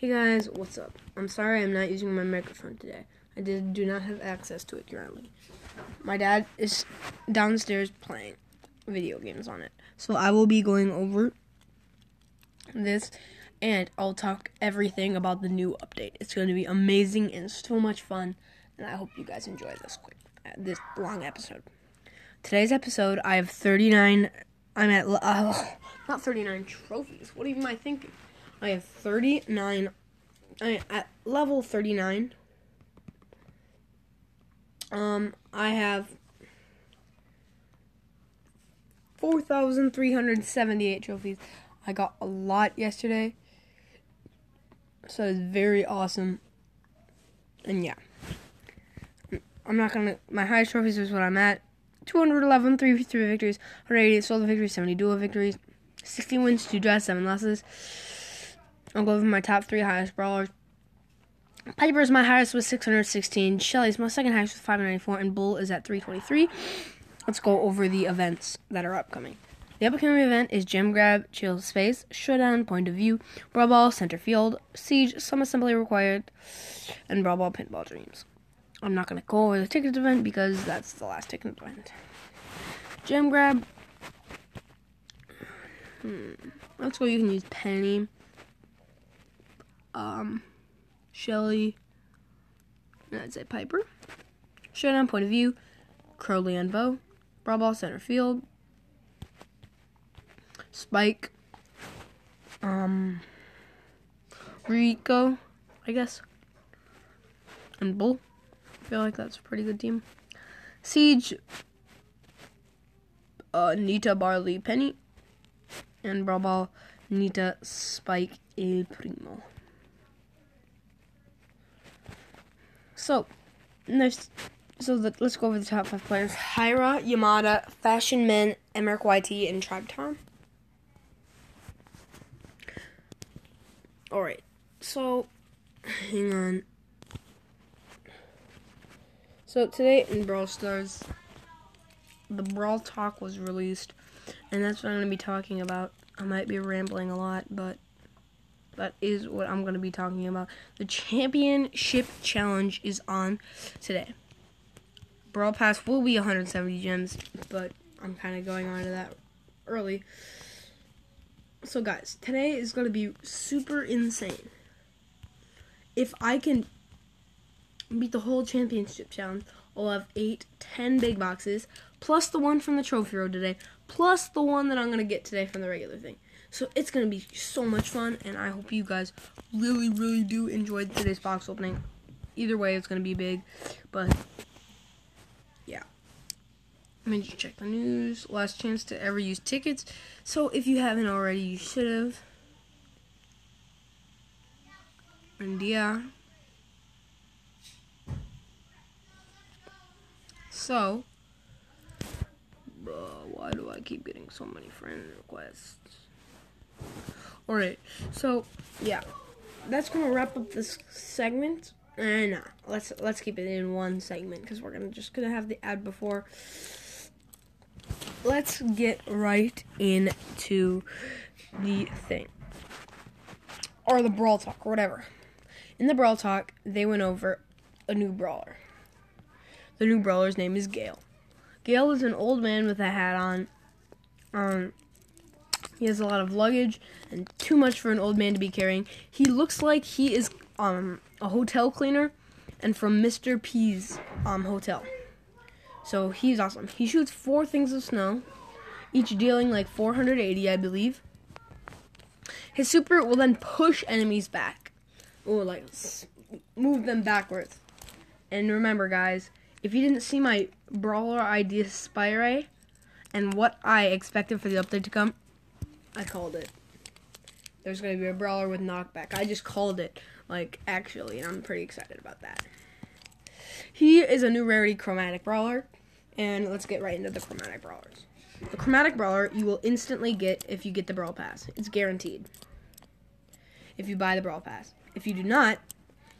Hey guys, what's up? I'm sorry I'm not using my microphone today. I did do not have access to it currently. My dad is downstairs playing video games on it. So I will be going over this and I'll talk everything about the new update. It's going to be amazing and so much fun and I hope you guys enjoy this quick this long episode. Today's episode I have 39 I'm at uh, not 39 trophies. What even am I thinking? I have 39 I at level 39 um I have 4,378 trophies. I got a lot yesterday. So it's very awesome. And yeah. I'm not gonna. My highest trophies is what I'm at 211, 3 victories, 188 solo victories, 70 duo victories, 60 wins, 2 draws, 7 losses. I'll go over my top 3 highest brawlers. Piper's my highest with 616. Shelly's my second highest with 594. And Bull is at 323 let's go over the events that are upcoming. The upcoming event is Gem Grab, Chill Space, Showdown, Point of View, Brawl Ball, Center Field, Siege, Some Assembly Required, and Brawl Ball Pinball Dreams. I'm not going to go over the ticket event because that's the last ticket event. Gem Grab. Hmm. Let's go. You can use Penny, um, Shelly, I'd say Piper. Showdown, Point of View, Crowley and Bo. Brawl ball center field. Spike. Um. Rico, I guess. And Bull. I feel like that's a pretty good team. Siege. Uh, Nita, Barley, Penny. And Brawl Ball, Nita, Spike, El Primo. So, next so the, let's go over the top five players: Hyra, Yamada, Fashion Men, Emmerich YT, and Tribe Tom. All right, so hang on. So today in Brawl Stars, the Brawl Talk was released, and that's what I'm to be talking about. I might be rambling a lot, but that is what I'm going to be talking about. The Championship Challenge is on today. Brawl Pass will be 170 gems, but I'm kind of going on to that early. So, guys, today is going to be super insane. If I can beat the whole championship challenge, I'll have 8, 10 big boxes, plus the one from the trophy road today, plus the one that I'm going to get today from the regular thing. So it's going to be so much fun, and I hope you guys really, really do enjoy today's box opening. Either way, it's going to be big, but yeah. let me just check the news. Last chance to ever use tickets. So if you haven't already, you should have. And yeah. So, uh, why do I keep getting so many friend requests? Alright, so, yeah. That's gonna wrap up this segment. And uh, let's let's keep it in one segment because we're gonna just gonna have the ad before let's get right into the thing. Or the Brawl Talk, or whatever. In the Brawl Talk, they went over a new brawler. The new brawler's name is Gale. Gale is an old man with a hat on. Um, he has a lot of luggage and too much for an old man to be carrying. He looks like he is um, a hotel cleaner and from Mr. P's um, hotel. So he's awesome. He shoots four things of snow, each dealing like 480, I believe. His super will then push enemies back, or like move them backwards. And remember, guys, if you didn't see my brawler idea spire and what I expected for the update to come, I called it. There's gonna be a brawler with knockback. I just called it, like actually, and I'm pretty excited about that. He is a new rarity chromatic brawler. And let's get right into the chromatic brawlers. The chromatic brawler you will instantly get if you get the brawl pass. It's guaranteed. If you buy the brawl pass. If you do not,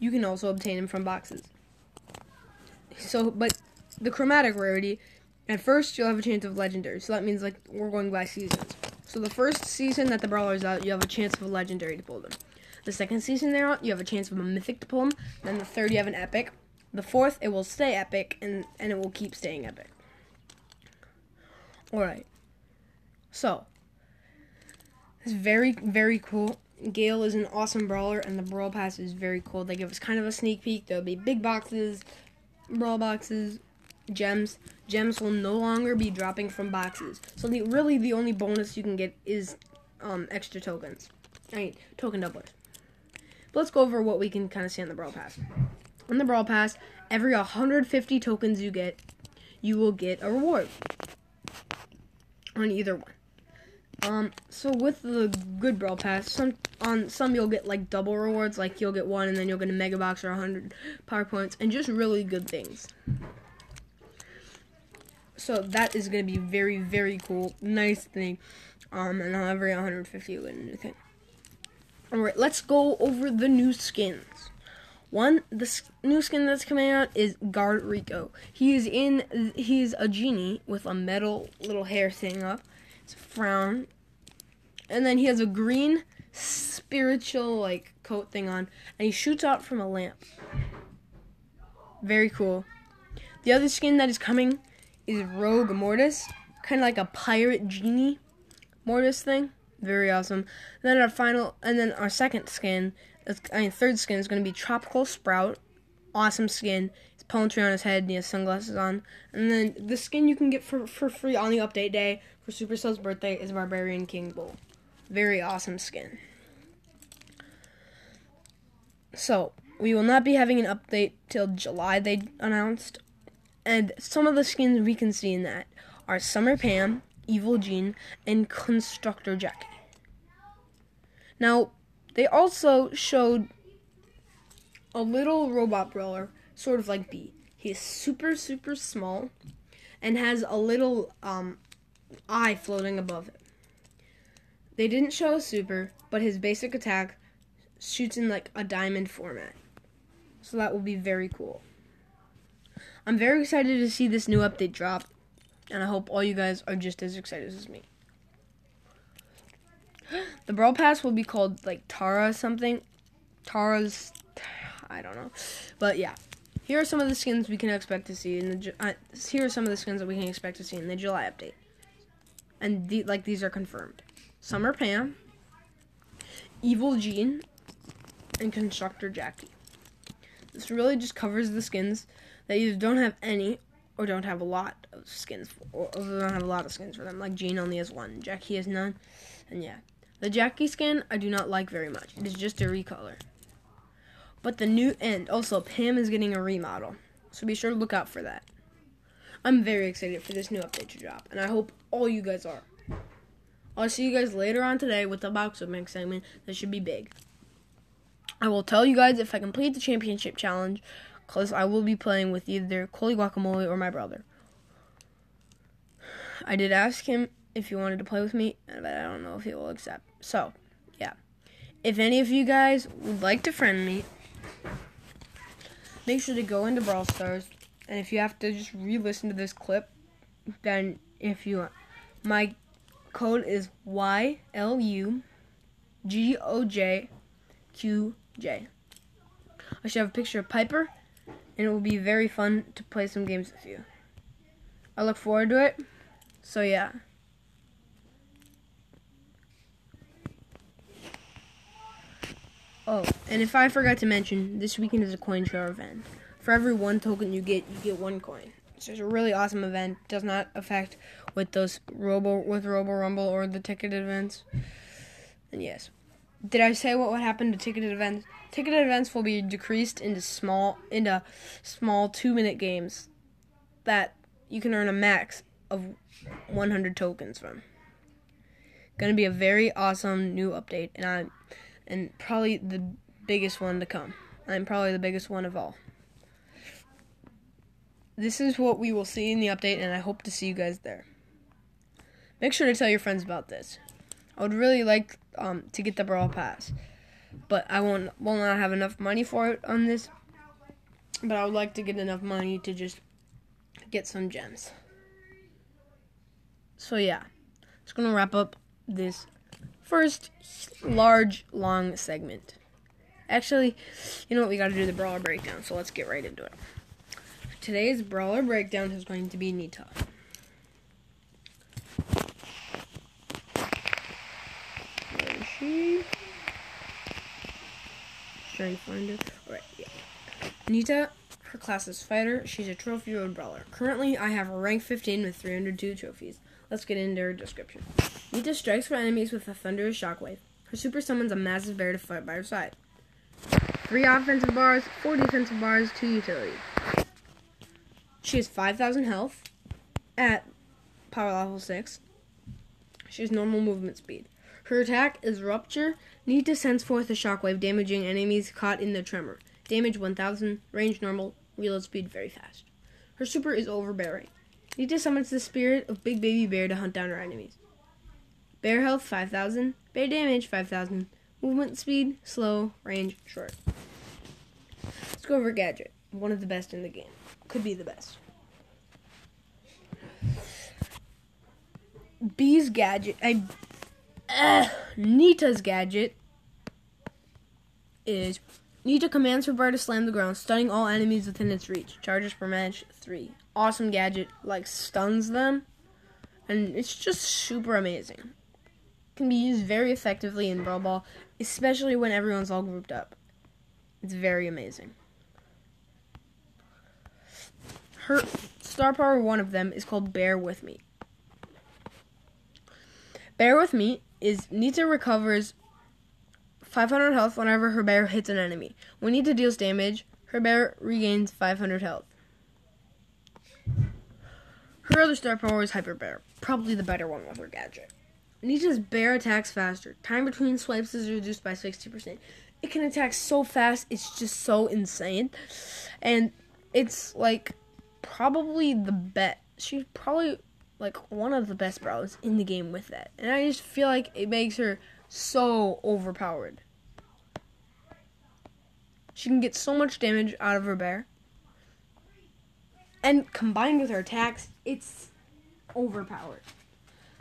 you can also obtain them from boxes. So, but the chromatic rarity, at first you'll have a chance of legendary. So that means like we're going by seasons. So the first season that the brawler is out, you have a chance of a legendary to pull them. The second season they're out, you have a chance of a mythic to pull them. Then the third, you have an epic. The fourth, it will stay epic, and, and it will keep staying epic. Alright. So, it's very, very cool. Gale is an awesome brawler, and the Brawl Pass is very cool. They give us kind of a sneak peek. There'll be big boxes, Brawl boxes, gems. Gems will no longer be dropping from boxes. So, the, really, the only bonus you can get is um, extra tokens. I mean, token doublers. But let's go over what we can kind of see on the Brawl Pass. On the Brawl Pass, every 150 tokens you get, you will get a reward on either one. Um, so with the good Brawl Pass, some on some you'll get like double rewards, like you'll get one and then you'll get a mega box or hundred power points, and just really good things. So that is gonna be very very cool, nice thing. Um, and I'll have every 150 you get a new thing. All right, let's go over the new skins. One, the new skin that's coming out is Guard Rico. He is in. He's a genie with a metal little hair thing up. It's a frown, and then he has a green spiritual like coat thing on, and he shoots out from a lamp. Very cool. The other skin that is coming is Rogue Mortis, kind of like a pirate genie Mortis thing. Very awesome. then our final, and then our second skin I mean, third skin is going to be Tropical Sprout. Awesome skin. He's palm tree on his head and he has sunglasses on. And then the skin you can get for, for free on the update day for Supercell's birthday is Barbarian King Bull. Very awesome skin. So, we will not be having an update till July, they announced. And some of the skins we can see in that are Summer Pam, Evil Gene, and Constructor Jackie. Now, they also showed a little robot brawler, sort of like Bea. He's super, super small and has a little um, eye floating above it. They didn't show a super, but his basic attack shoots in like a diamond format. So that will be very cool. I'm very excited to see this new update drop, and I hope all you guys are just as excited as me. The Brawl Pass will be called like Tara something. Tara's, I don't know, but yeah. Here are some of the skins we can expect to see in the. Uh, here are some of the skins that we can expect to see in the July update, and the, like these are confirmed: Summer Pam, Evil Gene, and Constructor Jackie. This really just covers the skins that either don't have any or don't have a lot of skins, for, or don't have a lot of skins for them. Like Gene only has one, Jackie has none, and yeah. The Jackie skin I do not like very much. It is just a recolor. But the new end, also Pam is getting a remodel. So be sure to look out for that. I'm very excited for this new update to drop, and I hope all you guys are. I'll see you guys later on today with the box opening segment that should be big. I will tell you guys if I complete the championship challenge, because I will be playing with either Coley Guacamole or my brother. I did ask him if he wanted to play with me, but I don't know if he will accept. So, yeah. If any of you guys would like to friend me, make sure to go into Brawl Stars. And if you have to just re listen to this clip, then if you my code is YLU GOJ QJ. I should have a picture of Piper, and it will be very fun to play some games with you. I look forward to it. So, yeah. Oh, and if I forgot to mention, this weekend is a coin share event. For every one token you get, you get one coin. So it's a really awesome event. Does not affect with those Robo with Robo Rumble or the ticketed events. And yes, did I say what would happen to ticketed events? Ticketed events will be decreased into small into small two minute games that you can earn a max of 100 tokens from. Going to be a very awesome new update, and I'm and probably the biggest one to come. I'm probably the biggest one of all. This is what we will see in the update, and I hope to see you guys there. Make sure to tell your friends about this. I would really like um, to get the Brawl Pass, but I won't will not have enough money for it on this. But I would like to get enough money to just get some gems. So yeah, it's gonna wrap up this first large, long segment. Actually, you know what? We got to do the brawler breakdown, so let's get right into it. Today's brawler breakdown is going to be Nita. Trying to find her. Alright, yeah. Nita, her class is fighter. She's a trophy road brawler. Currently, I have her rank 15 with 302 trophies. Let's get into her description. Nita strikes for enemies with a thunderous shockwave. Her super summons a massive bear to fight by her side. Three offensive bars, four defensive bars, two utility. She has 5,000 health at power level 6. She has normal movement speed. Her attack is Rupture. Nita sends forth a shockwave, damaging enemies caught in the tremor. Damage 1000, range normal, reload speed very fast. Her super is Overbearing. Nita summons the spirit of Big Baby Bear to hunt down her enemies. Bear health 5000, bear damage 5000, movement speed slow, range short. Let's go over Gadget, one of the best in the game. Could be the best. Bee's gadget, I, uh, Nita's gadget is Nita commands her bar to slam the ground, stunning all enemies within its reach. Charges per match three. Awesome gadget, like stuns them, and it's just super amazing. Can be used very effectively in Brawl Ball, especially when everyone's all grouped up. It's very amazing. Her star power, one of them, is called Bear With Me. Bear With Me is Nita recovers 500 health whenever her bear hits an enemy. When Nita deals damage, her bear regains 500 health. Her other star power is Hyper Bear, probably the better one with her gadget. Nita's bear attacks faster. Time between swipes is reduced by 60%. It can attack so fast, it's just so insane. And it's like probably the best. She's probably like one of the best brawlers in the game with that. And I just feel like it makes her so overpowered. She can get so much damage out of her bear. And combined with her attacks, it's overpowered.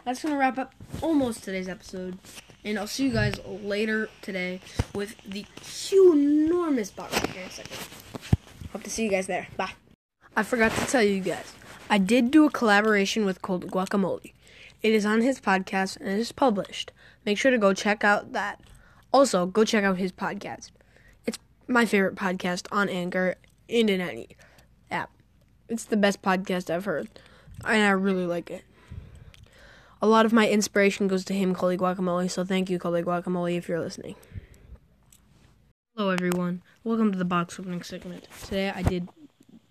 That's going to wrap up almost today's episode. And I'll see you guys later today with the enormous box here in a second. Hope to see you guys there. Bye. I forgot to tell you guys. I did do a collaboration with Cold Guacamole. It is on his podcast and it is published. Make sure to go check out that. Also, go check out his podcast. It's my favorite podcast on Anchor and in any app. It's the best podcast I've heard, and I really like it. A lot of my inspiration goes to him, Cully Guacamole, so thank you, Cully Guacamole, if you're listening. Hello, everyone. Welcome to the box opening segment. Today I did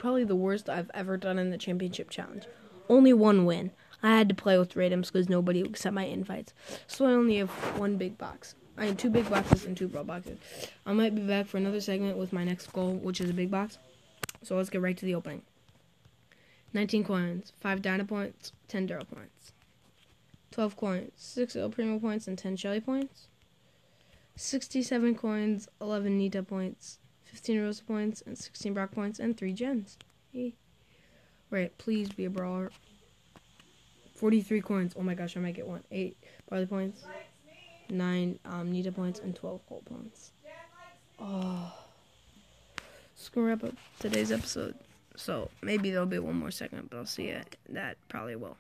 probably the worst I've ever done in the championship challenge. Only one win. I had to play with randoms because nobody accept my invites. So I only have one big box. I have two big boxes and two brawl boxes. I might be back for another segment with my next goal, which is a big box. So let's get right to the opening. 19 coins, 5 Dyna points, 10 Darryl points. 12 coins, 6 El Primo points, and 10 Shelly points. 67 coins, 11 Nita points, 15 Rosa points, and 16 Brock points, and 3 gems. Hey. Right, please be a brawler. 43 coins. Oh my gosh, I might get one. 8 barley points, 9 um, Nita points, and 12 gold points. Oh. It's going to wrap up today's episode. So maybe there'll be one more segment, but I'll see you. That probably will.